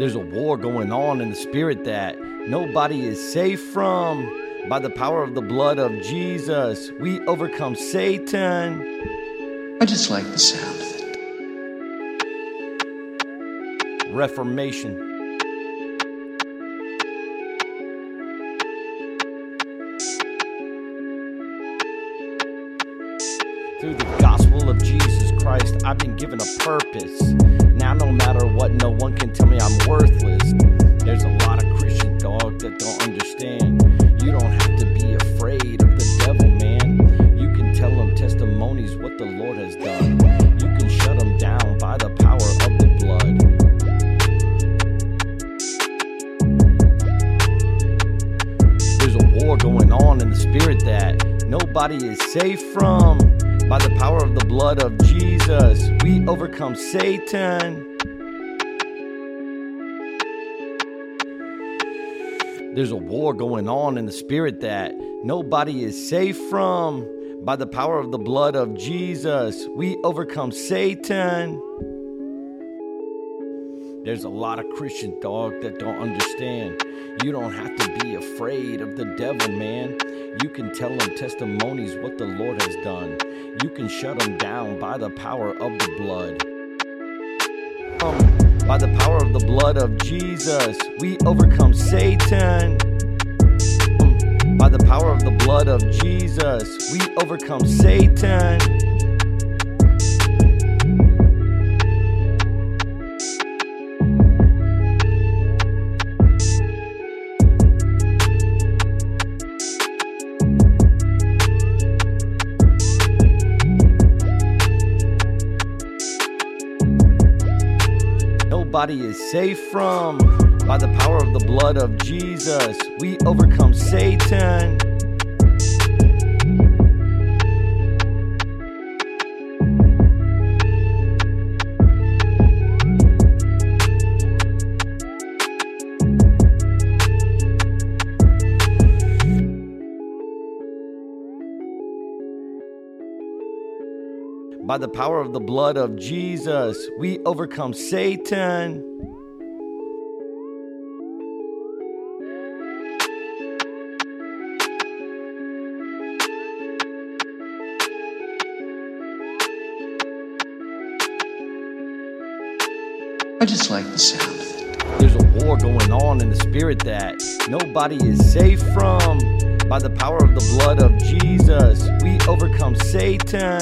There's a war going on in the spirit that nobody is safe from. By the power of the blood of Jesus, we overcome Satan. I just like the sound of it. Reformation. Through the gospel of Jesus Christ, I've been given a purpose. Now, no matter what, no one can tell me I'm worthless. There's a lot of Christian dog that don't understand. You don't have to be afraid of the devil, man. You can tell them testimonies what the Lord has done. You can shut them down by the power of the blood. There's a war going on in the spirit that nobody is safe from. By the power of the blood of Jesus, we overcome Satan. There's a war going on in the spirit that nobody is safe from. By the power of the blood of Jesus, we overcome Satan. There's a lot of Christian dog that don't understand. You don't have to be afraid of the devil, man. You can tell them testimonies what the Lord has done. You can shut them down by the power of the blood. Um, by the power of the blood of Jesus, we overcome Satan. Um, by the power of the blood of Jesus, we overcome Satan. Nobody is safe from. By the power of the blood of Jesus, we overcome Satan. By the power of the blood of Jesus, we overcome Satan. I just like the sound of it. There's a war going on in the spirit that nobody is safe from. By the power of the blood of Jesus, we overcome Satan.